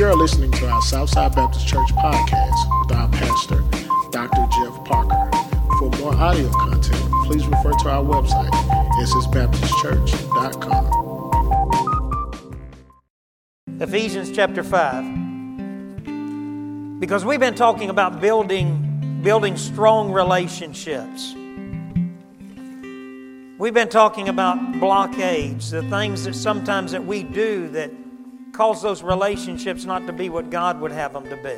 You are listening to our Southside Baptist Church podcast with our pastor, Dr. Jeff Parker. For more audio content, please refer to our website, ssbaptistchurch.com. Ephesians chapter 5. Because we've been talking about building, building strong relationships. We've been talking about blockades, the things that sometimes that we do that cause those relationships not to be what God would have them to be.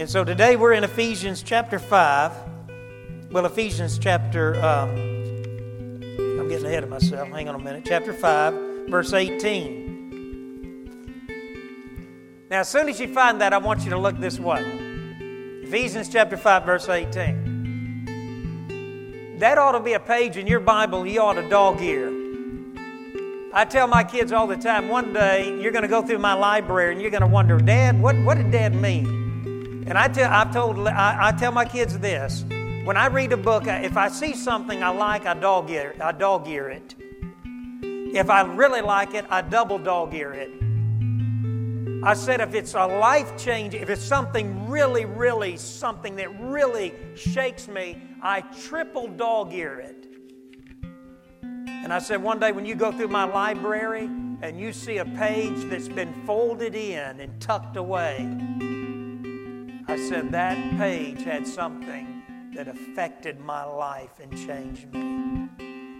And so today we're in Ephesians chapter 5. Well, Ephesians chapter, um, I'm getting ahead of myself. Hang on a minute. Chapter 5, verse 18. Now, as soon as you find that, I want you to look this way Ephesians chapter 5, verse 18. That ought to be a page in your Bible you ought to dog ear. I tell my kids all the time one day you're going to go through my library and you're going to wonder, Dad, what, what did Dad mean? And I tell, I've told, I, I tell my kids this when I read a book, if I see something I like, I dog ear, I dog ear it. If I really like it, I double dog ear it. I said, if it's a life change, if it's something really, really, something that really shakes me, I triple dog ear it. And I said, one day when you go through my library and you see a page that's been folded in and tucked away, I said, that page had something that affected my life and changed me.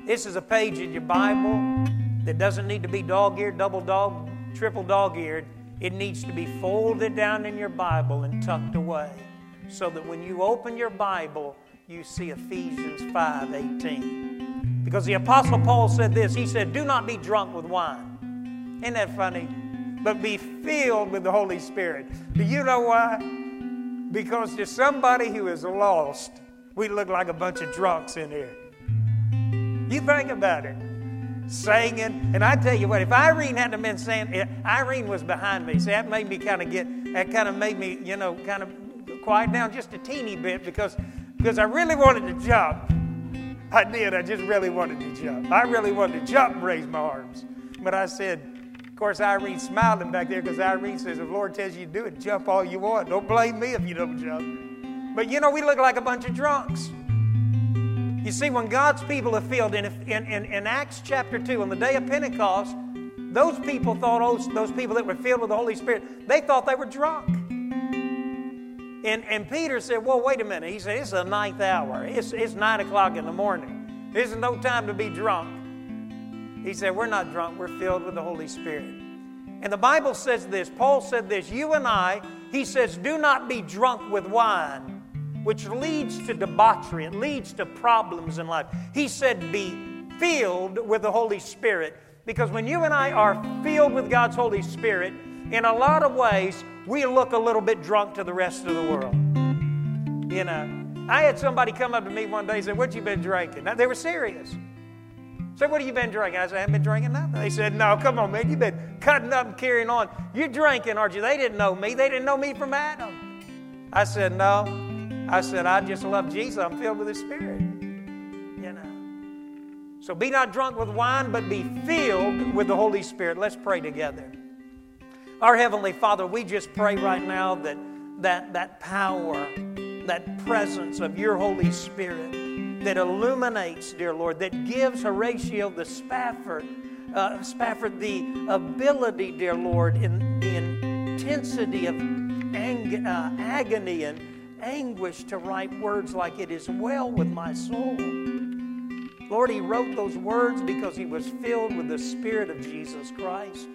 This is a page in your Bible that doesn't need to be dog eared, double dog, triple dog eared. It needs to be folded down in your Bible and tucked away so that when you open your Bible, you see Ephesians 5:18. Because the apostle Paul said this, he said, "Do not be drunk with wine." Isn't that funny? But be filled with the Holy Spirit. Do you know why? Because to somebody who is lost, we look like a bunch of drunks in here. You think about it singing. And I tell you what, if Irene hadn't been saying, eh, Irene was behind me. So that made me kind of get, that kind of made me, you know, kind of quiet down just a teeny bit because, because I really wanted to jump. I did. I just really wanted to jump. I really wanted to jump and raise my arms. But I said, of course, Irene smiling back there because Irene says, if the Lord tells you to do it, jump all you want. Don't blame me if you don't jump. But you know, we look like a bunch of drunks. You see, when God's people are filled, in, in, in, in Acts chapter 2, on the day of Pentecost, those people thought, those, those people that were filled with the Holy Spirit, they thought they were drunk. And, and Peter said, Well, wait a minute. He said, It's the ninth hour. It's, it's nine o'clock in the morning. There's no time to be drunk. He said, We're not drunk. We're filled with the Holy Spirit. And the Bible says this Paul said this You and I, he says, do not be drunk with wine which leads to debauchery, it leads to problems in life. He said, Be filled with the Holy Spirit. Because when you and I are filled with God's Holy Spirit, in a lot of ways, we look a little bit drunk to the rest of the world. You know, I had somebody come up to me one day and said, What you been drinking? Now, they were serious. Said, what have you been drinking? I said, I haven't been drinking nothing. They said, No, come on, man. You've been cutting up and carrying on. You're drinking, aren't you? They didn't know me. They didn't know me from Adam. I said, No, I said, I just love Jesus. I'm filled with the Spirit. You know. So be not drunk with wine, but be filled with the Holy Spirit. Let's pray together. Our Heavenly Father, we just pray right now that that, that power, that presence of your Holy Spirit that illuminates, dear Lord, that gives Horatio the Spafford, uh, Spafford the ability, dear Lord, in the intensity of ang- uh, agony and anguish to write words like, It is well with my soul. Lord, he wrote those words because he was filled with the Spirit of Jesus Christ.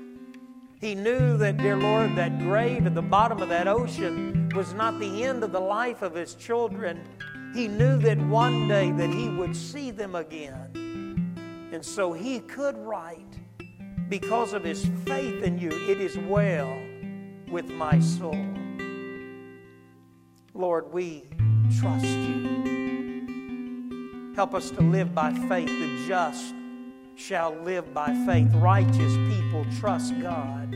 He knew that, dear Lord, that grave at the bottom of that ocean was not the end of the life of his children. He knew that one day that he would see them again. And so he could write, because of his faith in you, it is well with my soul. Lord, we trust you. Help us to live by faith. The just shall live by faith. Righteous people trust God.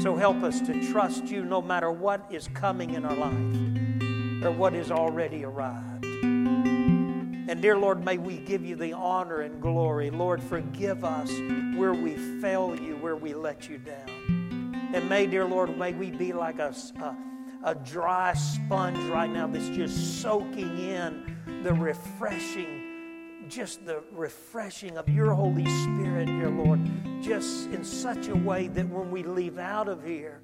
So help us to trust you no matter what is coming in our life or what is already arrived. And dear Lord, may we give you the honor and glory. Lord, forgive us where we fail you, where we let you down. And may, dear Lord, may we be like a, a, a dry sponge right now that's just soaking in the refreshing, just the refreshing of your Holy Spirit, dear Lord, just in such a way that when we leave out of here,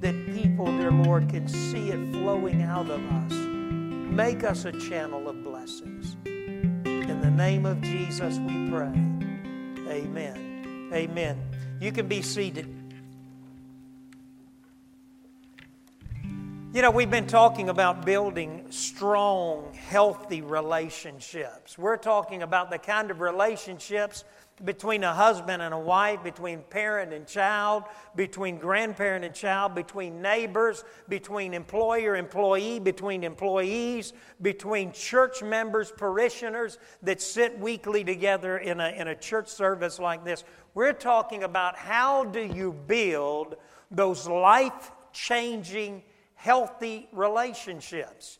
that people, dear Lord, can see it flowing out of us. Make us a channel of blessings. In the name of Jesus, we pray. Amen. Amen. You can be seated. You know, we've been talking about building strong, healthy relationships. We're talking about the kind of relationships between a husband and a wife, between parent and child, between grandparent and child, between neighbors, between employer employee, between employees, between church members, parishioners that sit weekly together in a, in a church service like this. We're talking about how do you build those life changing, healthy relationships.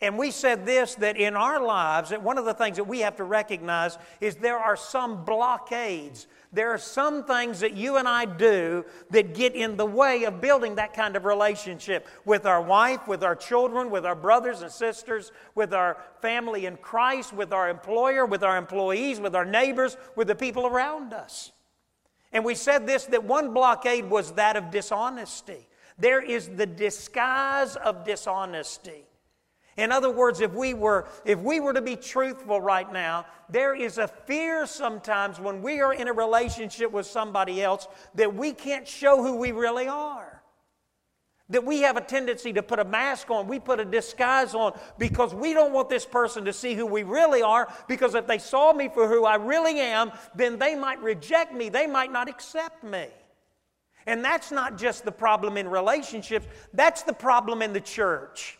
And we said this that in our lives, that one of the things that we have to recognize is there are some blockades. There are some things that you and I do that get in the way of building that kind of relationship with our wife, with our children, with our brothers and sisters, with our family in Christ, with our employer, with our employees, with our neighbors, with the people around us. And we said this that one blockade was that of dishonesty. There is the disguise of dishonesty. In other words, if we were if we were to be truthful right now, there is a fear sometimes when we are in a relationship with somebody else that we can't show who we really are. That we have a tendency to put a mask on, we put a disguise on because we don't want this person to see who we really are because if they saw me for who I really am, then they might reject me, they might not accept me. And that's not just the problem in relationships, that's the problem in the church.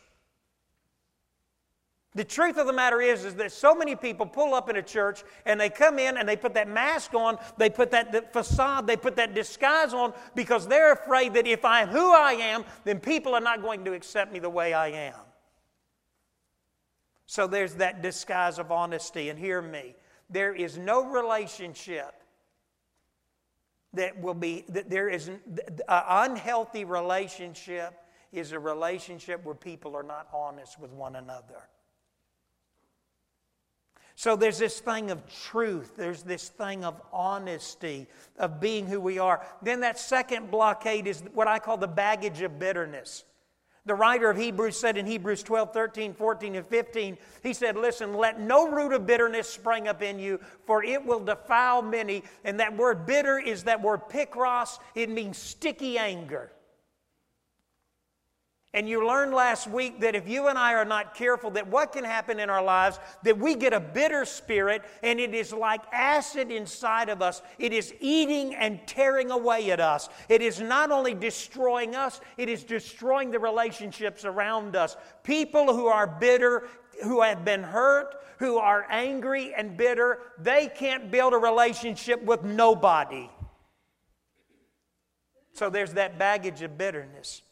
The truth of the matter is, is that so many people pull up in a church and they come in and they put that mask on, they put that, facade, they put that disguise on because they're afraid that if I'm who I am, then people are not going to accept me the way I am. So there's that disguise of honesty. And hear me there is no relationship that will be, that there is an unhealthy relationship is a relationship where people are not honest with one another. So there's this thing of truth, there's this thing of honesty, of being who we are. Then that second blockade is what I call the baggage of bitterness. The writer of Hebrews said in Hebrews 12, 13, 14, and 15, he said, Listen, let no root of bitterness spring up in you, for it will defile many. And that word bitter is that word pikros, it means sticky anger. And you learned last week that if you and I are not careful, that what can happen in our lives, that we get a bitter spirit and it is like acid inside of us. It is eating and tearing away at us. It is not only destroying us, it is destroying the relationships around us. People who are bitter, who have been hurt, who are angry and bitter, they can't build a relationship with nobody. So there's that baggage of bitterness.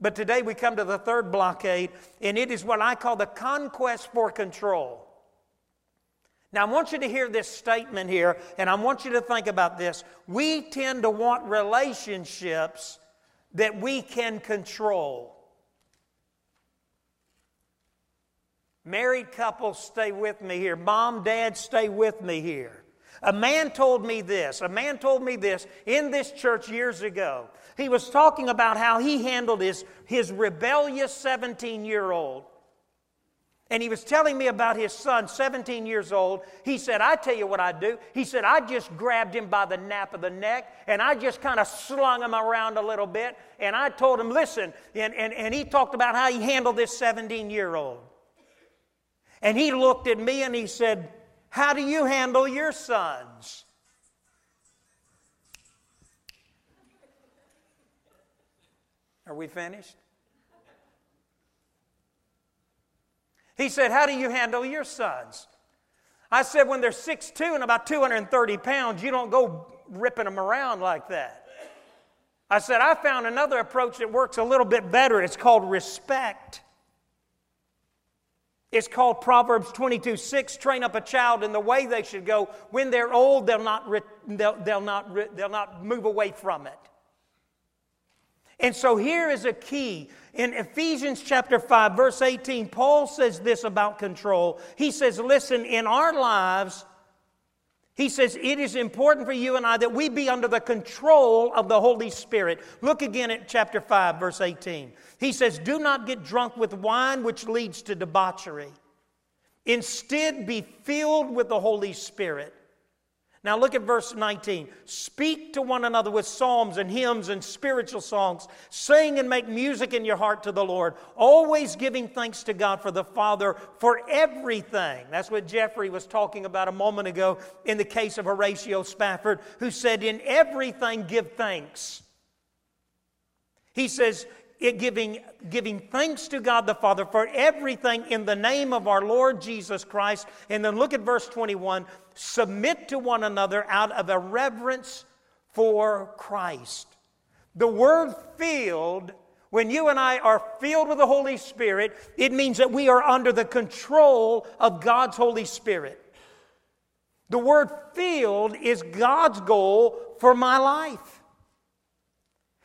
But today we come to the third blockade, and it is what I call the conquest for control. Now, I want you to hear this statement here, and I want you to think about this. We tend to want relationships that we can control. Married couples, stay with me here. Mom, dad, stay with me here. A man told me this. A man told me this in this church years ago. He was talking about how he handled his, his rebellious 17 year old. And he was telling me about his son, 17 years old. He said, I tell you what I do. He said, I just grabbed him by the nape of the neck and I just kind of slung him around a little bit. And I told him, listen. And, and, and he talked about how he handled this 17 year old. And he looked at me and he said, How do you handle your sons? Are we finished? He said, How do you handle your sons? I said, When they're 6'2 and about 230 pounds, you don't go ripping them around like that. I said, I found another approach that works a little bit better. It's called respect. It's called Proverbs 22 6. Train up a child in the way they should go. When they're old, they'll not, re- they'll, they'll, not re- they'll not move away from it. And so here is a key. In Ephesians chapter 5, verse 18, Paul says this about control. He says, Listen, in our lives, he says, It is important for you and I that we be under the control of the Holy Spirit. Look again at chapter 5, verse 18. He says, Do not get drunk with wine, which leads to debauchery. Instead, be filled with the Holy Spirit now look at verse 19. Speak to one another with psalms and hymns and spiritual songs. Sing and make music in your heart to the Lord, always giving thanks to God for the Father for everything. That's what Jeffrey was talking about a moment ago in the case of Horatio Spafford, who said, In everything give thanks. He says, it giving, giving thanks to God the Father for everything in the name of our Lord Jesus Christ. And then look at verse 21 submit to one another out of a reverence for Christ. The word filled, when you and I are filled with the Holy Spirit, it means that we are under the control of God's Holy Spirit. The word filled is God's goal for my life.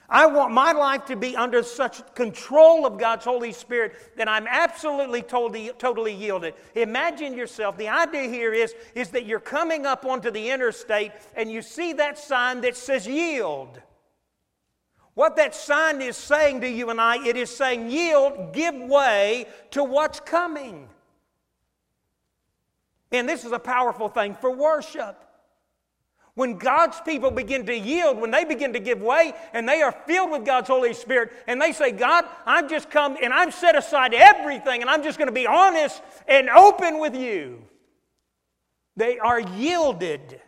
I want my life to be under such control of God's Holy Spirit that I'm absolutely totally, totally yielded. Imagine yourself, the idea here is, is that you're coming up onto the interstate and you see that sign that says yield. What that sign is saying to you and I, it is saying yield, give way to what's coming. And this is a powerful thing for worship. When God's people begin to yield, when they begin to give way, and they are filled with God's Holy Spirit, and they say, God, I've just come and I've set aside everything, and I'm just going to be honest and open with you. They are yielded.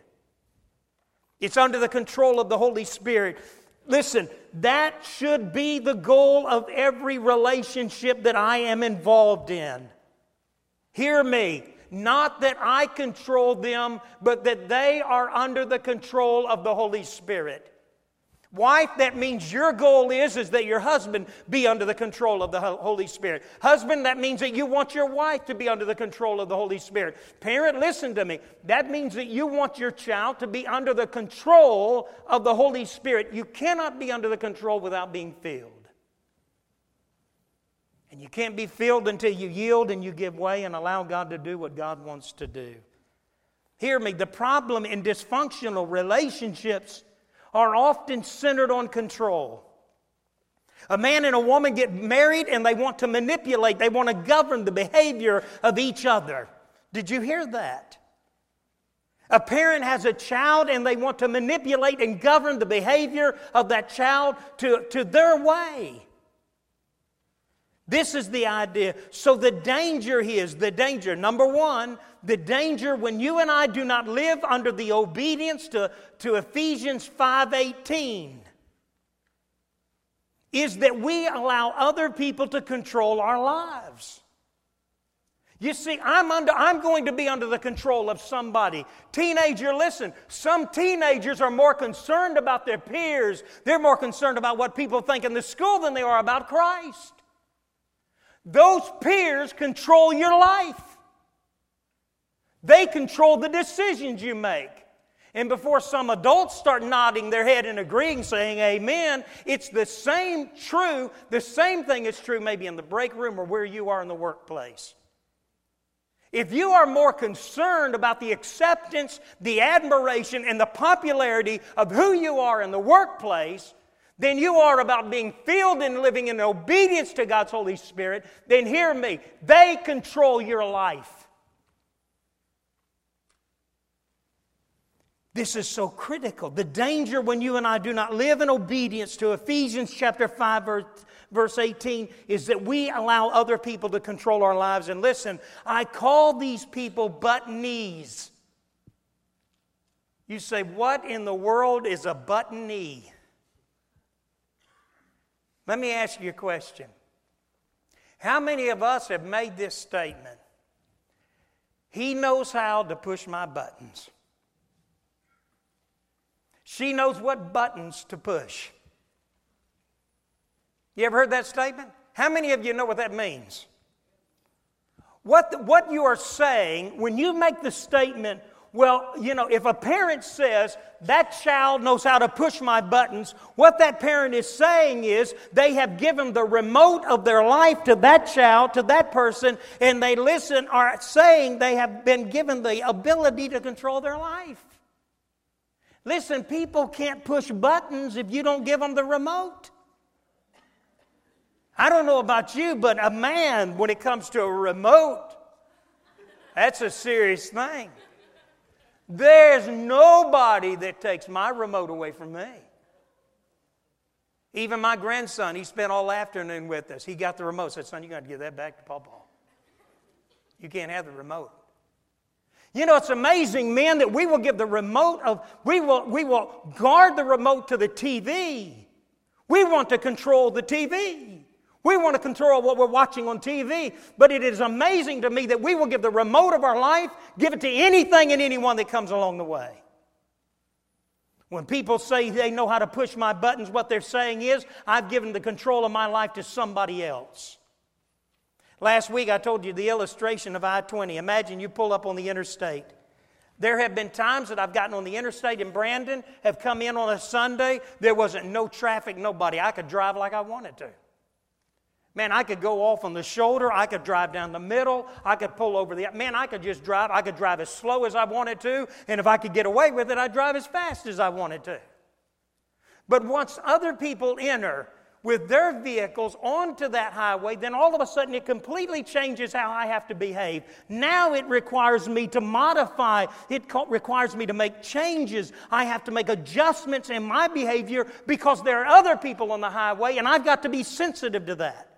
It's under the control of the Holy Spirit. Listen, that should be the goal of every relationship that I am involved in. Hear me not that I control them, but that they are under the control of the Holy Spirit. Wife, that means your goal is, is that your husband be under the control of the Holy Spirit. Husband, that means that you want your wife to be under the control of the Holy Spirit. Parent, listen to me. That means that you want your child to be under the control of the Holy Spirit. You cannot be under the control without being filled. And you can't be filled until you yield and you give way and allow God to do what God wants to do. Hear me, the problem in dysfunctional relationships are often centered on control. A man and a woman get married and they want to manipulate, they want to govern the behavior of each other. Did you hear that? A parent has a child and they want to manipulate and govern the behavior of that child to, to their way. This is the idea. So the danger is the danger. Number one, the danger when you and I do not live under the obedience to, to Ephesians 5:18 is that we allow other people to control our lives. You see, I'm, under, I'm going to be under the control of somebody. Teenager, listen, some teenagers are more concerned about their peers. They're more concerned about what people think in the school than they are about Christ. Those peers control your life. They control the decisions you make. And before some adults start nodding their head and agreeing, saying amen, it's the same true, the same thing is true maybe in the break room or where you are in the workplace. If you are more concerned about the acceptance, the admiration, and the popularity of who you are in the workplace than you are about being filled and living in obedience to God's Holy Spirit, then hear me. They control your life. This is so critical. The danger when you and I do not live in obedience to Ephesians chapter 5, verse, verse 18, is that we allow other people to control our lives. And listen, I call these people butt knees. You say, What in the world is a buttonee? Let me ask you a question. How many of us have made this statement? He knows how to push my buttons. She knows what buttons to push. You ever heard that statement? How many of you know what that means? What, the, what you are saying when you make the statement, well, you know, if a parent says that child knows how to push my buttons, what that parent is saying is they have given the remote of their life to that child, to that person, and they listen, are saying they have been given the ability to control their life. Listen, people can't push buttons if you don't give them the remote. I don't know about you, but a man, when it comes to a remote, that's a serious thing. There's nobody that takes my remote away from me. Even my grandson, he spent all afternoon with us. He got the remote. Said, son, you got to give that back to Papa. You can't have the remote. You know, it's amazing, men, that we will give the remote of, we will, we will guard the remote to the TV. We want to control the TV. We want to control what we're watching on TV, but it is amazing to me that we will give the remote of our life, give it to anything and anyone that comes along the way. When people say they know how to push my buttons, what they're saying is, I've given the control of my life to somebody else. Last week I told you the illustration of I 20. Imagine you pull up on the interstate. There have been times that I've gotten on the interstate in Brandon, have come in on a Sunday, there wasn't no traffic, nobody. I could drive like I wanted to. Man, I could go off on the shoulder. I could drive down the middle. I could pull over the. Man, I could just drive. I could drive as slow as I wanted to. And if I could get away with it, I'd drive as fast as I wanted to. But once other people enter with their vehicles onto that highway, then all of a sudden it completely changes how I have to behave. Now it requires me to modify, it requires me to make changes. I have to make adjustments in my behavior because there are other people on the highway, and I've got to be sensitive to that.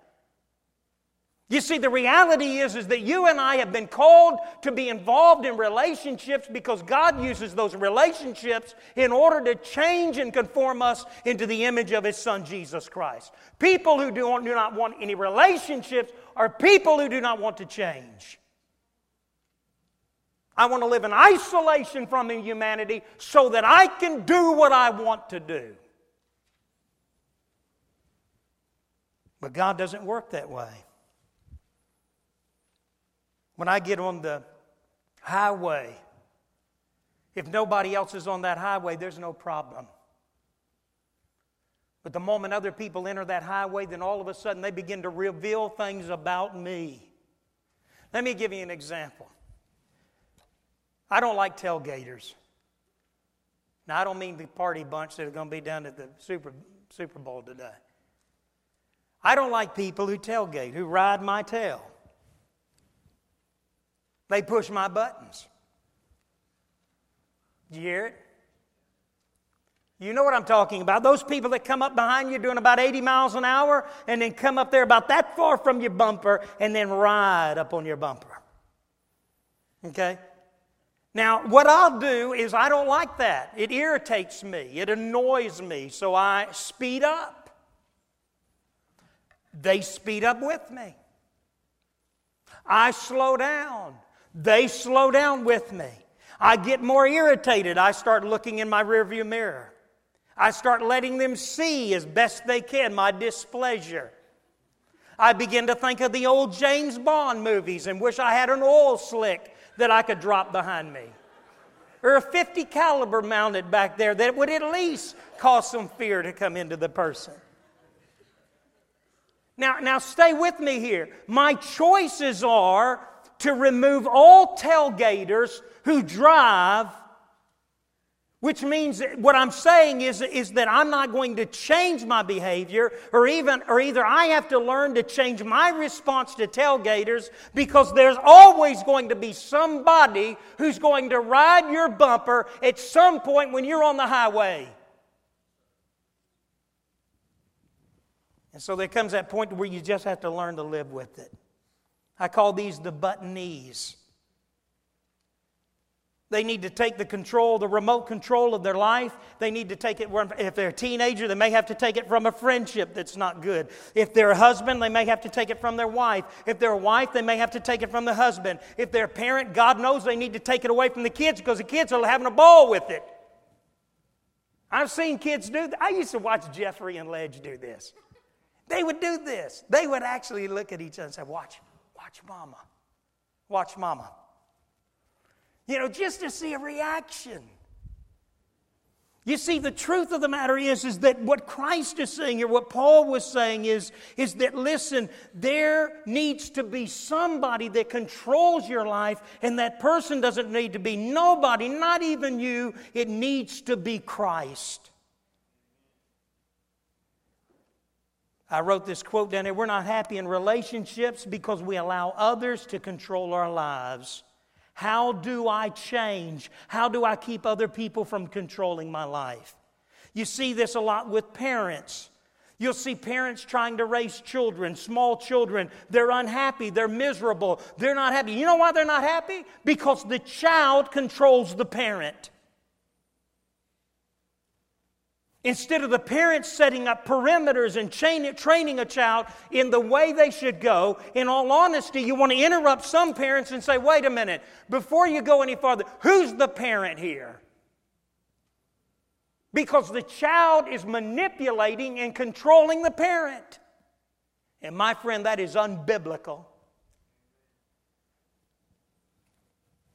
You see, the reality is, is that you and I have been called to be involved in relationships because God uses those relationships in order to change and conform us into the image of His Son, Jesus Christ. People who do, do not want any relationships are people who do not want to change. I want to live in isolation from humanity so that I can do what I want to do. But God doesn't work that way. When I get on the highway, if nobody else is on that highway, there's no problem. But the moment other people enter that highway, then all of a sudden they begin to reveal things about me. Let me give you an example. I don't like tailgaters. Now, I don't mean the party bunch that are going to be down at the Super, Super Bowl today. I don't like people who tailgate, who ride my tail. They push my buttons. Did you hear it? You know what I'm talking about. Those people that come up behind you doing about 80 miles an hour and then come up there about that far from your bumper and then ride up on your bumper. Okay? Now, what I'll do is I don't like that. It irritates me, it annoys me, so I speed up. They speed up with me. I slow down. They slow down with me. I get more irritated. I start looking in my rearview mirror. I start letting them see as best they can my displeasure. I begin to think of the old James Bond movies and wish I had an oil slick that I could drop behind me. Or a 50 caliber mounted back there that would at least cause some fear to come into the person. Now, now stay with me here. My choices are to remove all tailgaters who drive, which means what I'm saying is, is that I'm not going to change my behavior, or even, or either I have to learn to change my response to tailgaters because there's always going to be somebody who's going to ride your bumper at some point when you're on the highway. And so there comes that point where you just have to learn to live with it. I call these the buttonees. They need to take the control, the remote control of their life. They need to take it, if they're a teenager, they may have to take it from a friendship that's not good. If they're a husband, they may have to take it from their wife. If they're a wife, they may have to take it from the husband. If they're a parent, God knows they need to take it away from the kids because the kids are having a ball with it. I've seen kids do that. I used to watch Jeffrey and Ledge do this. They would do this. They would actually look at each other and say, Watch. Watch mama. Watch mama. You know, just to see a reaction. You see, the truth of the matter is, is that what Christ is saying here, what Paul was saying is, is that listen, there needs to be somebody that controls your life, and that person doesn't need to be nobody, not even you. It needs to be Christ. I wrote this quote down there We're not happy in relationships because we allow others to control our lives. How do I change? How do I keep other people from controlling my life? You see this a lot with parents. You'll see parents trying to raise children, small children. They're unhappy. They're miserable. They're not happy. You know why they're not happy? Because the child controls the parent. Instead of the parents setting up perimeters and training a child in the way they should go, in all honesty, you want to interrupt some parents and say, wait a minute, before you go any farther, who's the parent here? Because the child is manipulating and controlling the parent. And my friend, that is unbiblical.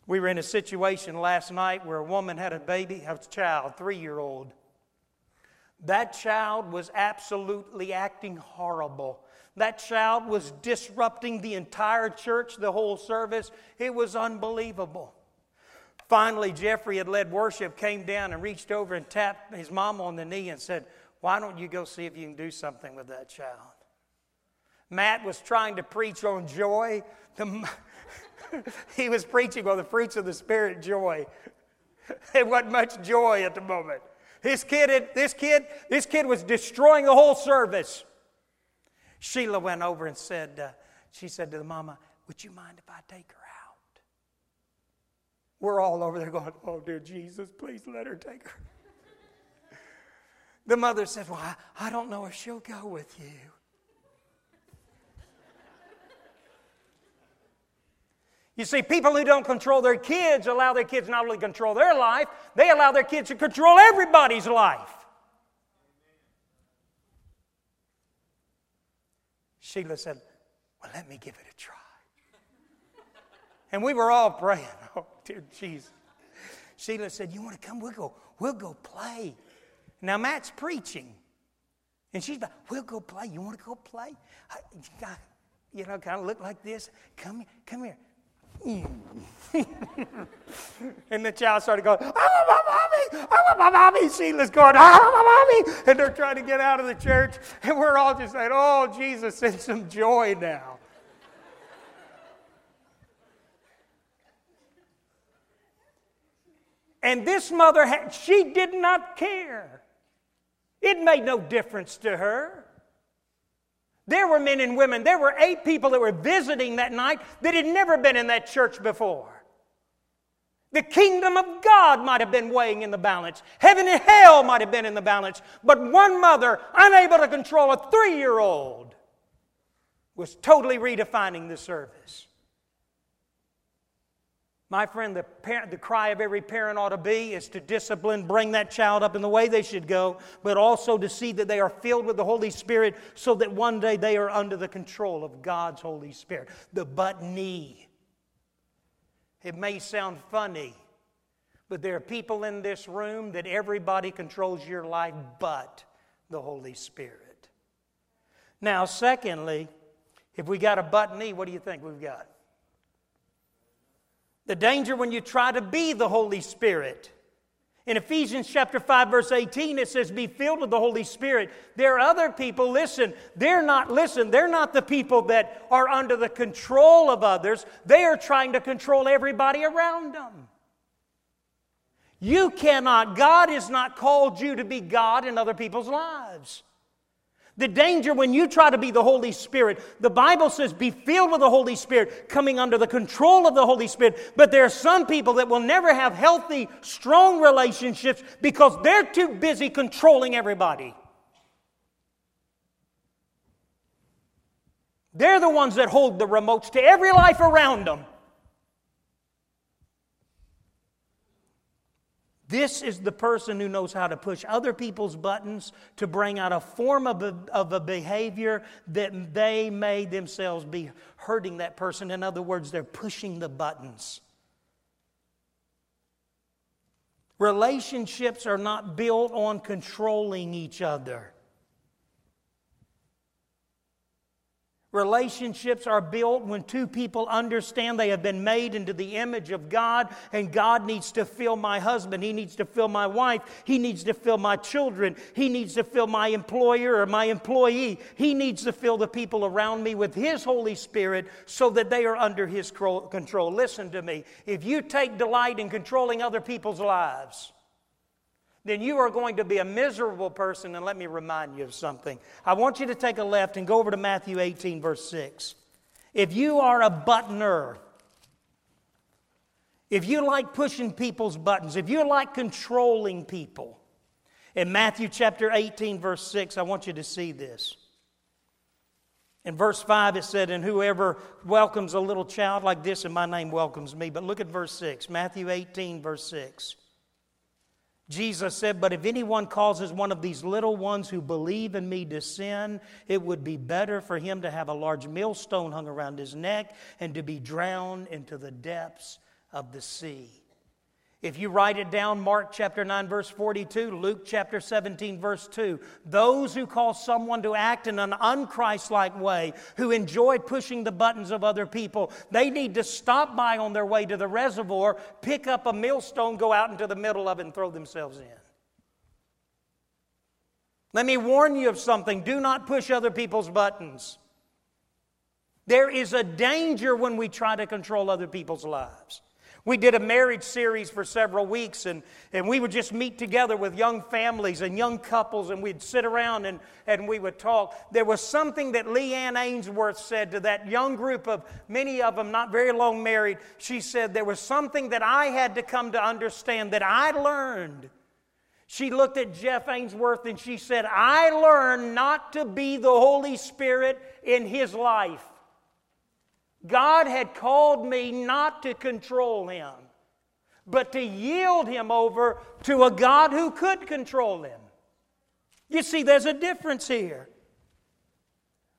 We were in a situation last night where a woman had a baby, a child, three year old. That child was absolutely acting horrible. That child was disrupting the entire church, the whole service. It was unbelievable. Finally, Jeffrey had led worship, came down and reached over and tapped his mom on the knee and said, Why don't you go see if you can do something with that child? Matt was trying to preach on joy. he was preaching on the fruits of the Spirit joy. There wasn't much joy at the moment. This kid, this kid, this kid was destroying the whole service. Sheila went over and said, uh, she said to the mama, Would you mind if I take her out? We're all over there going, Oh, dear Jesus, please let her take her. the mother said, Well, I, I don't know if she'll go with you. You see, people who don't control their kids allow their kids not only control their life, they allow their kids to control everybody's life. Sheila said, Well, let me give it a try. And we were all praying, Oh, dear Jesus. Sheila said, You want to come? We'll go, we'll go play. Now, Matt's preaching. And she's like, We'll go play. You want to go play? You know, kind of look like this. Come here, come here. Mm. and the child started going, I want my mommy, I want my mommy. Sheila's going, I want my mommy. And they're trying to get out of the church. And we're all just saying, oh, Jesus, send some joy now. And this mother, had, she did not care. It made no difference to her. There were men and women, there were eight people that were visiting that night that had never been in that church before. The kingdom of God might have been weighing in the balance. Heaven and hell might have been in the balance. But one mother, unable to control a three year old, was totally redefining the service. My friend, the, parent, the cry of every parent ought to be is to discipline, bring that child up in the way they should go, but also to see that they are filled with the Holy Spirit so that one day they are under the control of God's Holy Spirit. The but knee. It may sound funny, but there are people in this room that everybody controls your life but the Holy Spirit. Now, secondly, if we got a but knee, what do you think we've got? The danger when you try to be the Holy Spirit. In Ephesians chapter 5 verse 18 it says be filled with the Holy Spirit. There are other people listen, they're not listen, they're not the people that are under the control of others. They are trying to control everybody around them. You cannot God has not called you to be God in other people's lives. The danger when you try to be the Holy Spirit, the Bible says be filled with the Holy Spirit, coming under the control of the Holy Spirit. But there are some people that will never have healthy, strong relationships because they're too busy controlling everybody. They're the ones that hold the remotes to every life around them. This is the person who knows how to push other people's buttons to bring out a form of a, of a behavior that they may themselves be hurting that person. In other words, they're pushing the buttons. Relationships are not built on controlling each other. Relationships are built when two people understand they have been made into the image of God, and God needs to fill my husband. He needs to fill my wife. He needs to fill my children. He needs to fill my employer or my employee. He needs to fill the people around me with His Holy Spirit so that they are under His control. Listen to me. If you take delight in controlling other people's lives, then you are going to be a miserable person. And let me remind you of something. I want you to take a left and go over to Matthew 18, verse 6. If you are a buttoner, if you like pushing people's buttons, if you like controlling people, in Matthew chapter 18, verse 6, I want you to see this. In verse 5, it said, And whoever welcomes a little child like this, in my name welcomes me. But look at verse 6, Matthew 18, verse 6. Jesus said, But if anyone causes one of these little ones who believe in me to sin, it would be better for him to have a large millstone hung around his neck and to be drowned into the depths of the sea. If you write it down, Mark chapter 9, verse 42, Luke chapter 17, verse 2, those who cause someone to act in an unchristlike way, who enjoy pushing the buttons of other people, they need to stop by on their way to the reservoir, pick up a millstone, go out into the middle of it, and throw themselves in. Let me warn you of something do not push other people's buttons. There is a danger when we try to control other people's lives. We did a marriage series for several weeks, and, and we would just meet together with young families and young couples, and we'd sit around and, and we would talk. There was something that Leanne Ainsworth said to that young group of many of them not very long married. She said, There was something that I had to come to understand that I learned. She looked at Jeff Ainsworth and she said, I learned not to be the Holy Spirit in his life. God had called me not to control him, but to yield him over to a God who could control him. You see, there's a difference here.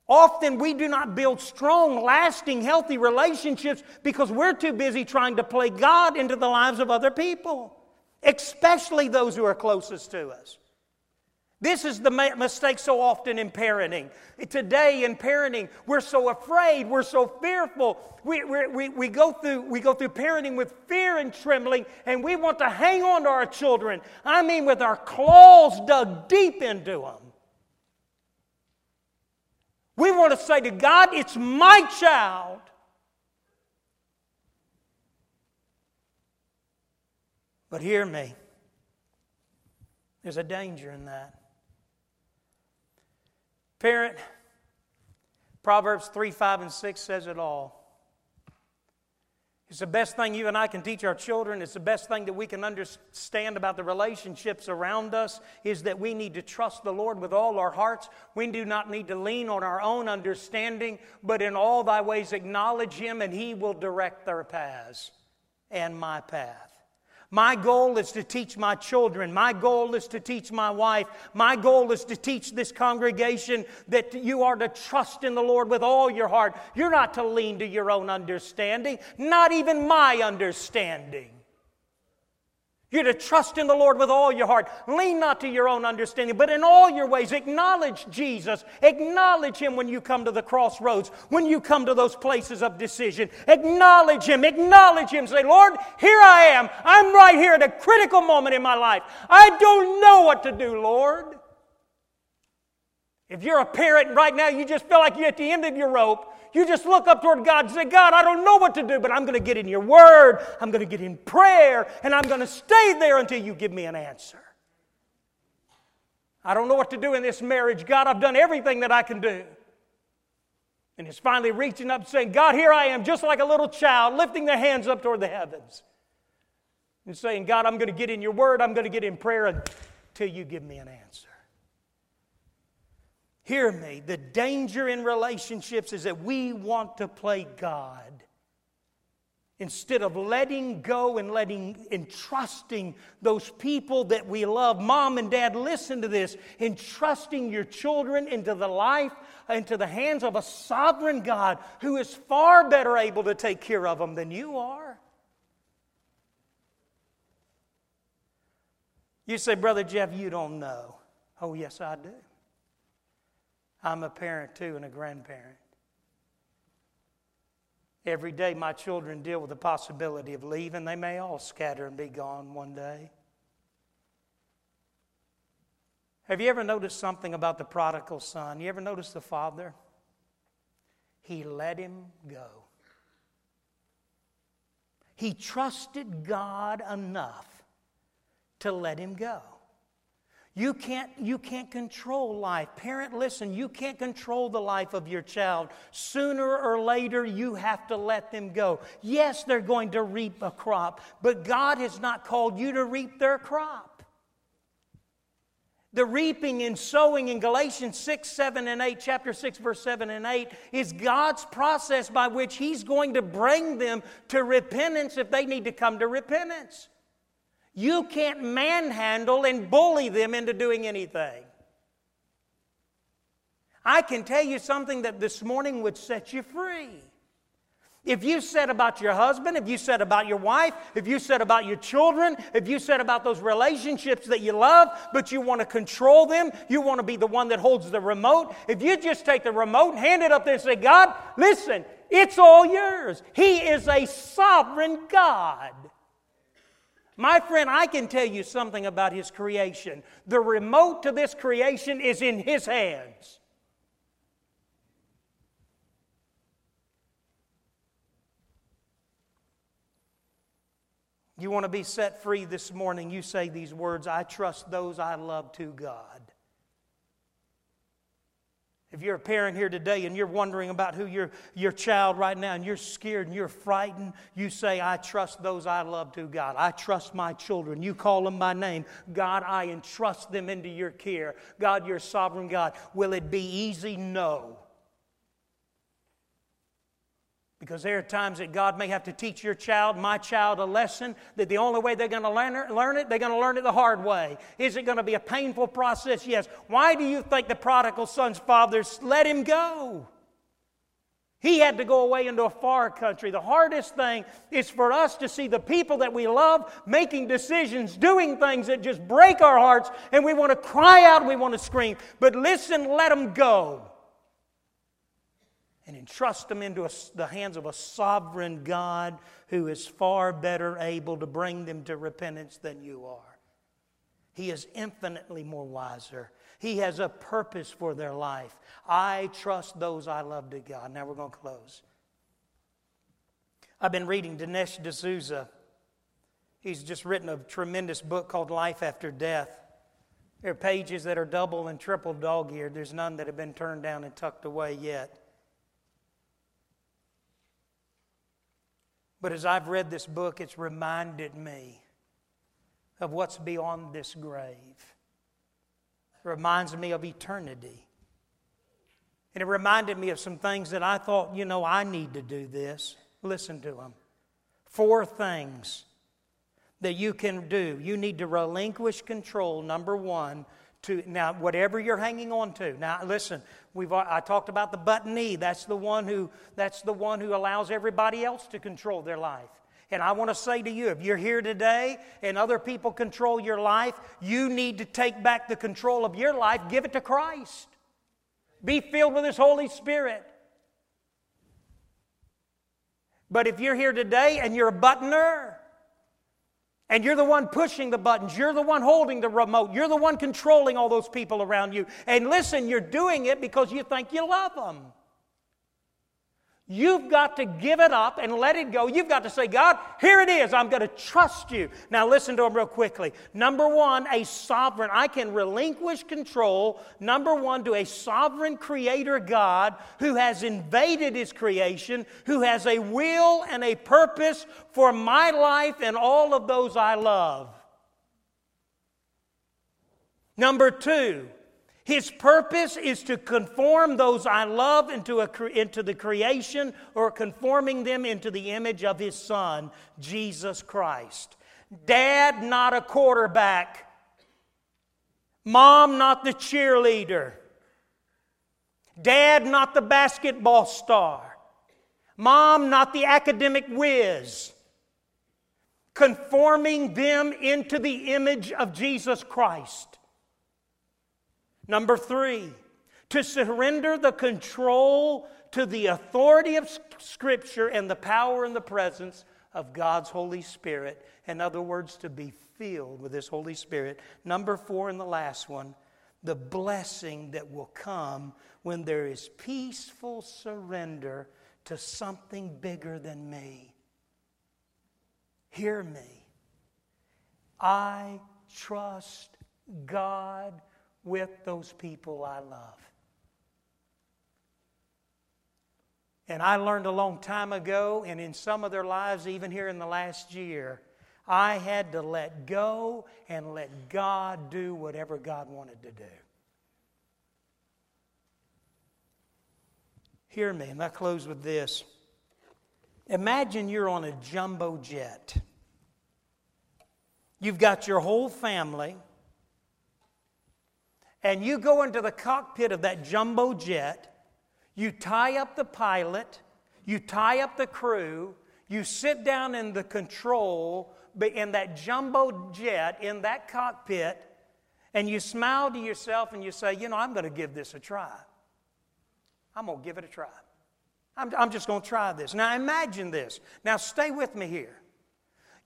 Often we do not build strong, lasting, healthy relationships because we're too busy trying to play God into the lives of other people, especially those who are closest to us. This is the mistake so often in parenting. Today, in parenting, we're so afraid, we're so fearful. We, we, we, go through, we go through parenting with fear and trembling, and we want to hang on to our children. I mean, with our claws dug deep into them. We want to say to God, It's my child. But hear me, there's a danger in that. Parent, Proverbs 3, 5, and 6 says it all. It's the best thing you and I can teach our children. It's the best thing that we can understand about the relationships around us is that we need to trust the Lord with all our hearts. We do not need to lean on our own understanding, but in all thy ways acknowledge him and he will direct their paths and my path. My goal is to teach my children. My goal is to teach my wife. My goal is to teach this congregation that you are to trust in the Lord with all your heart. You're not to lean to your own understanding, not even my understanding. You're to trust in the Lord with all your heart. Lean not to your own understanding, but in all your ways acknowledge Jesus. Acknowledge Him when you come to the crossroads, when you come to those places of decision. Acknowledge Him. Acknowledge Him. Say, Lord, here I am. I'm right here at a critical moment in my life. I don't know what to do, Lord. If you're a parent right now, you just feel like you're at the end of your rope. You just look up toward God and say, God, I don't know what to do, but I'm going to get in your word. I'm going to get in prayer, and I'm going to stay there until you give me an answer. I don't know what to do in this marriage. God, I've done everything that I can do. And it's finally reaching up saying, God, here I am, just like a little child, lifting their hands up toward the heavens. And saying, God, I'm going to get in your word, I'm going to get in prayer until you give me an answer. Hear me. The danger in relationships is that we want to play God. Instead of letting go and letting and trusting those people that we love, mom and dad, listen to this. Entrusting your children into the life, into the hands of a sovereign God who is far better able to take care of them than you are. You say, Brother Jeff, you don't know. Oh, yes, I do. I'm a parent too and a grandparent. Every day, my children deal with the possibility of leaving. They may all scatter and be gone one day. Have you ever noticed something about the prodigal son? You ever noticed the father? He let him go. He trusted God enough to let him go. You can't, you can't control life. Parent, listen, you can't control the life of your child. Sooner or later, you have to let them go. Yes, they're going to reap a crop, but God has not called you to reap their crop. The reaping and sowing in Galatians 6, 7, and 8, chapter 6, verse 7 and 8, is God's process by which He's going to bring them to repentance if they need to come to repentance. You can't manhandle and bully them into doing anything. I can tell you something that this morning would set you free. If you said about your husband, if you said about your wife, if you said about your children, if you said about those relationships that you love, but you want to control them, you want to be the one that holds the remote, if you just take the remote and hand it up there and say, God, listen, it's all yours. He is a sovereign God. My friend, I can tell you something about His creation. The remote to this creation is in His hands. You want to be set free this morning, you say these words I trust those I love to God. If you're a parent here today and you're wondering about who your, your child right now and you're scared and you're frightened, you say, I trust those I love to God. I trust my children. You call them by name. God, I entrust them into your care. God, you're sovereign God. Will it be easy? No. Because there are times that God may have to teach your child, my child, a lesson that the only way they're going to learn it, they're going to learn it the hard way. Is it going to be a painful process? Yes. Why do you think the prodigal son's father let him go? He had to go away into a far country. The hardest thing is for us to see the people that we love making decisions, doing things that just break our hearts, and we want to cry out, we want to scream. But listen, let them go and entrust them into a, the hands of a sovereign God who is far better able to bring them to repentance than you are. He is infinitely more wiser. He has a purpose for their life. I trust those I love to God. Now we're going to close. I've been reading Dinesh D'Souza. He's just written a tremendous book called Life After Death. There are pages that are double and triple dog eared. There's none that have been turned down and tucked away yet. But as I've read this book, it's reminded me of what's beyond this grave. It reminds me of eternity. And it reminded me of some things that I thought, you know, I need to do this. Listen to them. Four things that you can do. You need to relinquish control, number one, to now whatever you're hanging on to. Now listen, we've I talked about the buttonee. That's the one who that's the one who allows everybody else to control their life. And I want to say to you, if you're here today and other people control your life, you need to take back the control of your life, give it to Christ. Be filled with His Holy Spirit. But if you're here today and you're a buttoner, and you're the one pushing the buttons. You're the one holding the remote. You're the one controlling all those people around you. And listen, you're doing it because you think you love them. You've got to give it up and let it go. You've got to say, God, here it is. I'm going to trust you. Now, listen to them real quickly. Number one, a sovereign. I can relinquish control, number one, to a sovereign creator God who has invaded his creation, who has a will and a purpose for my life and all of those I love. Number two, His purpose is to conform those I love into, a, into the creation or conforming them into the image of His Son, Jesus Christ. Dad, not a quarterback. Mom, not the cheerleader. Dad, not the basketball star. Mom, not the academic whiz. Conforming them into the image of Jesus Christ. Number three, to surrender the control to the authority of Scripture and the power and the presence of God's Holy Spirit. In other words, to be filled with His Holy Spirit. Number four, and the last one, the blessing that will come when there is peaceful surrender to something bigger than me. Hear me. I trust God with those people I love. And I learned a long time ago, and in some of their lives, even here in the last year, I had to let go and let God do whatever God wanted to do. Hear me, and I close with this. Imagine you're on a jumbo jet. You've got your whole family and you go into the cockpit of that jumbo jet, you tie up the pilot, you tie up the crew, you sit down in the control in that jumbo jet, in that cockpit, and you smile to yourself and you say, You know, I'm going to give this a try. I'm going to give it a try. I'm, I'm just going to try this. Now, imagine this. Now, stay with me here.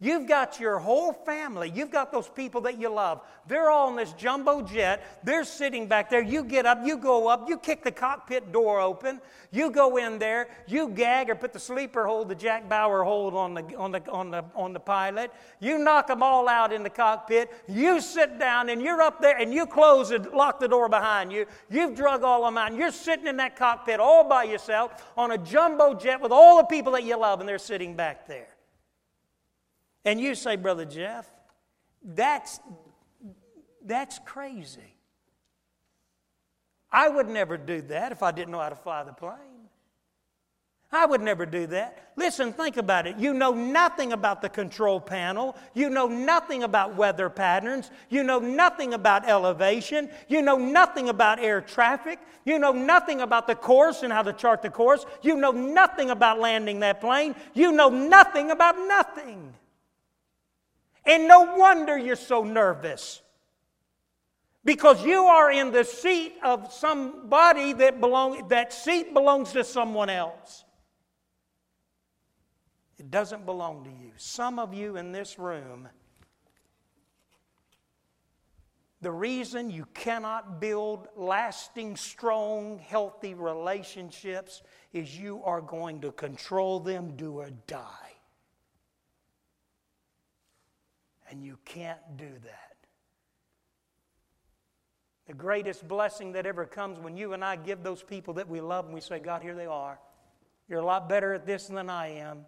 You've got your whole family. You've got those people that you love. They're all in this jumbo jet. They're sitting back there. You get up, you go up, you kick the cockpit door open. You go in there, you gag or put the sleeper hold, the Jack Bauer hold on the, on the, on the, on the pilot. You knock them all out in the cockpit. You sit down and you're up there and you close and lock the door behind you. You've drug all of them out and you're sitting in that cockpit all by yourself on a jumbo jet with all the people that you love and they're sitting back there. And you say, Brother Jeff, that's, that's crazy. I would never do that if I didn't know how to fly the plane. I would never do that. Listen, think about it. You know nothing about the control panel. You know nothing about weather patterns. You know nothing about elevation. You know nothing about air traffic. You know nothing about the course and how to chart the course. You know nothing about landing that plane. You know nothing about nothing. And no wonder you're so nervous. Because you are in the seat of somebody that belong that seat belongs to someone else. It doesn't belong to you. Some of you in this room the reason you cannot build lasting, strong, healthy relationships is you are going to control them, do or die. And you can't do that. The greatest blessing that ever comes when you and I give those people that we love and we say, God, here they are. You're a lot better at this than I am.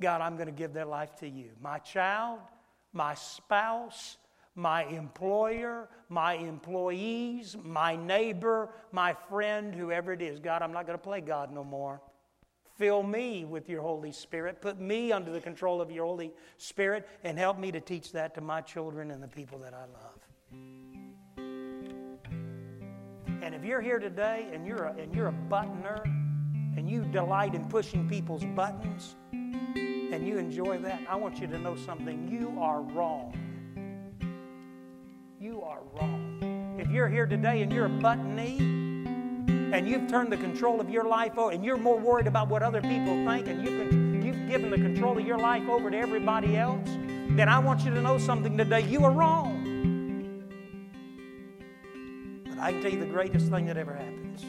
God, I'm going to give their life to you. My child, my spouse, my employer, my employees, my neighbor, my friend, whoever it is. God, I'm not going to play God no more. Fill me with your Holy Spirit. Put me under the control of your Holy Spirit and help me to teach that to my children and the people that I love. And if you're here today and you're a, and you're a buttoner and you delight in pushing people's buttons and you enjoy that, I want you to know something. You are wrong. You are wrong. If you're here today and you're a buttonee, and you've turned the control of your life over, and you're more worried about what other people think, and you've, you've given the control of your life over to everybody else, then I want you to know something today. You are wrong. But I can tell you the greatest thing that ever happens.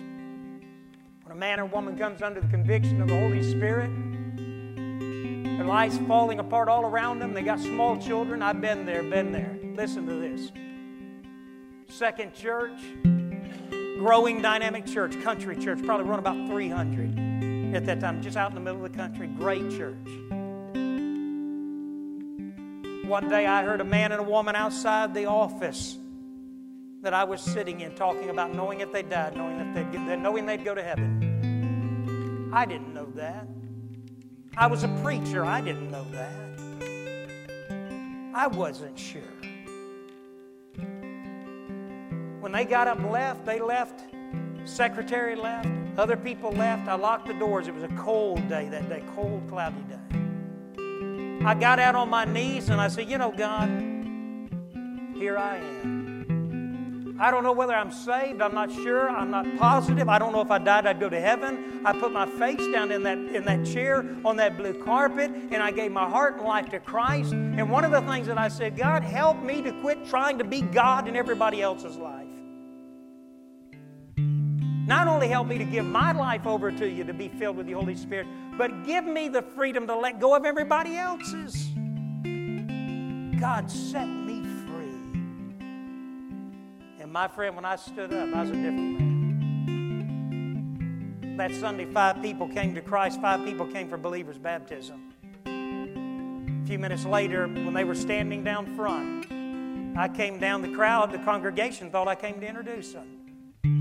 When a man or woman comes under the conviction of the Holy Spirit, their life's falling apart all around them. They got small children. I've been there, been there. Listen to this. Second church, growing dynamic church, country church, probably run about 300 at that time, just out in the middle of the country. Great church. One day I heard a man and a woman outside the office that I was sitting in talking about knowing if they died, knowing if they'd get, knowing they'd go to heaven. I didn't know that. I was a preacher. I didn't know that. I wasn't sure. When they got up and left, they left. Secretary left. Other people left. I locked the doors. It was a cold day that day, cold, cloudy day. I got out on my knees and I said, You know, God, here I am. I don't know whether I'm saved. I'm not sure. I'm not positive. I don't know if I died, I'd go to heaven. I put my face down in that, in that chair on that blue carpet and I gave my heart and life to Christ. And one of the things that I said, God, help me to quit trying to be God in everybody else's life. Not only help me to give my life over to you to be filled with the Holy Spirit, but give me the freedom to let go of everybody else's. God set me free. And my friend, when I stood up, I was a different man. That Sunday, five people came to Christ, five people came for believers' baptism. A few minutes later, when they were standing down front, I came down the crowd. The congregation thought I came to introduce them.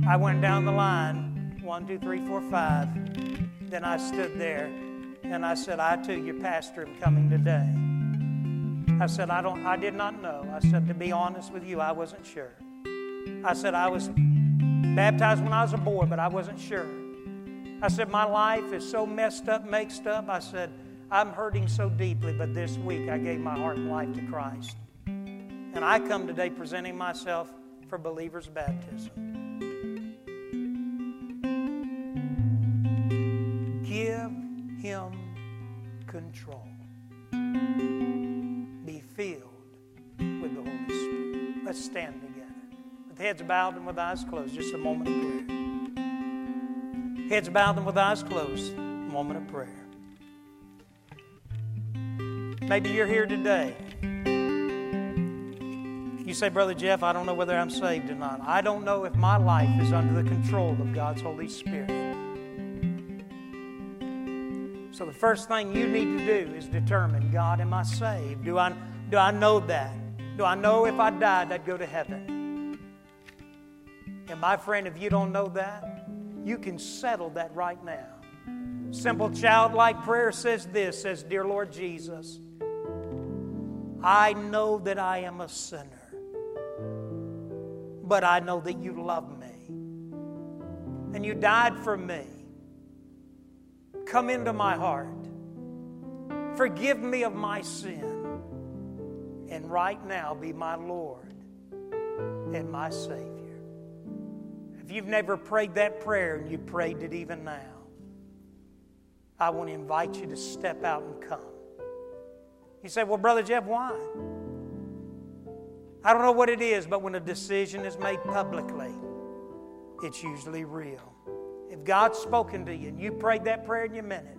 I went down the line one, two, three, four, five. Then I stood there and I said, I too, your pastor, am coming today. I said, I don't I did not know. I said, to be honest with you, I wasn't sure. I said, I was baptized when I was a boy, but I wasn't sure. I said, my life is so messed up, mixed up. I said, I'm hurting so deeply, but this week I gave my heart and life to Christ. And I come today presenting myself for believers' baptism. Him control. Be filled with the Holy Spirit. Let's stand together. With heads bowed and with eyes closed, just a moment of prayer. Heads bowed and with eyes closed, a moment of prayer. Maybe you're here today. You say, Brother Jeff, I don't know whether I'm saved or not. I don't know if my life is under the control of God's Holy Spirit. So the first thing you need to do is determine God, am I saved? Do I, do I know that? Do I know if I died, I'd go to heaven? And my friend, if you don't know that, you can settle that right now. Simple childlike prayer says this says, Dear Lord Jesus, I know that I am a sinner, but I know that you love me. And you died for me. Come into my heart. Forgive me of my sin. And right now be my Lord and my Savior. If you've never prayed that prayer and you prayed it even now, I want to invite you to step out and come. You say, Well, Brother Jeff, why? I don't know what it is, but when a decision is made publicly, it's usually real. If God's spoken to you and you prayed that prayer in your minute,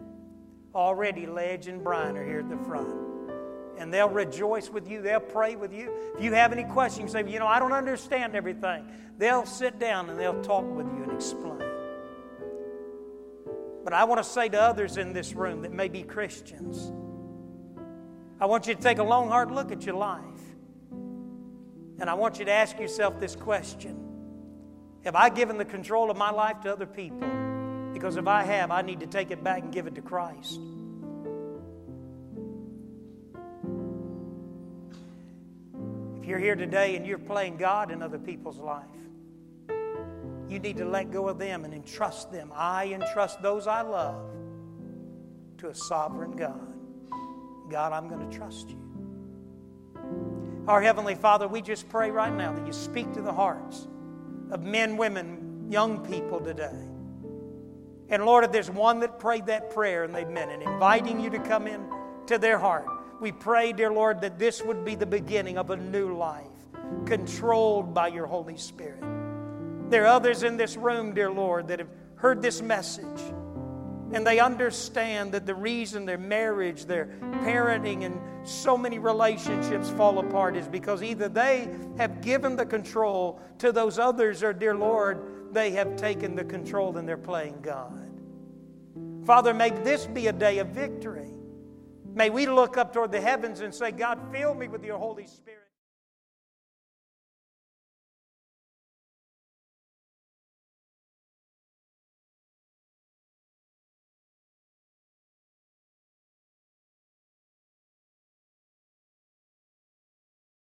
already Ledge and Brian are here at the front. And they'll rejoice with you. They'll pray with you. If you have any questions, say, you know, I don't understand everything. They'll sit down and they'll talk with you and explain. But I want to say to others in this room that may be Christians, I want you to take a long, hard look at your life. And I want you to ask yourself this question have I given the control of my life to other people? Because if I have, I need to take it back and give it to Christ. If you're here today and you're playing God in other people's life, you need to let go of them and entrust them. I entrust those I love to a sovereign God. God, I'm going to trust you. Our Heavenly Father, we just pray right now that you speak to the hearts of men, women, young people today. And Lord, if there's one that prayed that prayer and they meant it, inviting you to come in to their heart, we pray, dear Lord, that this would be the beginning of a new life, controlled by your Holy Spirit. There are others in this room, dear Lord, that have heard this message and they understand that the reason their marriage, their parenting, and so many relationships fall apart is because either they have given the control to those others, or, dear Lord, they have taken the control and they're playing God. Father, may this be a day of victory. May we look up toward the heavens and say, God, fill me with your Holy Spirit.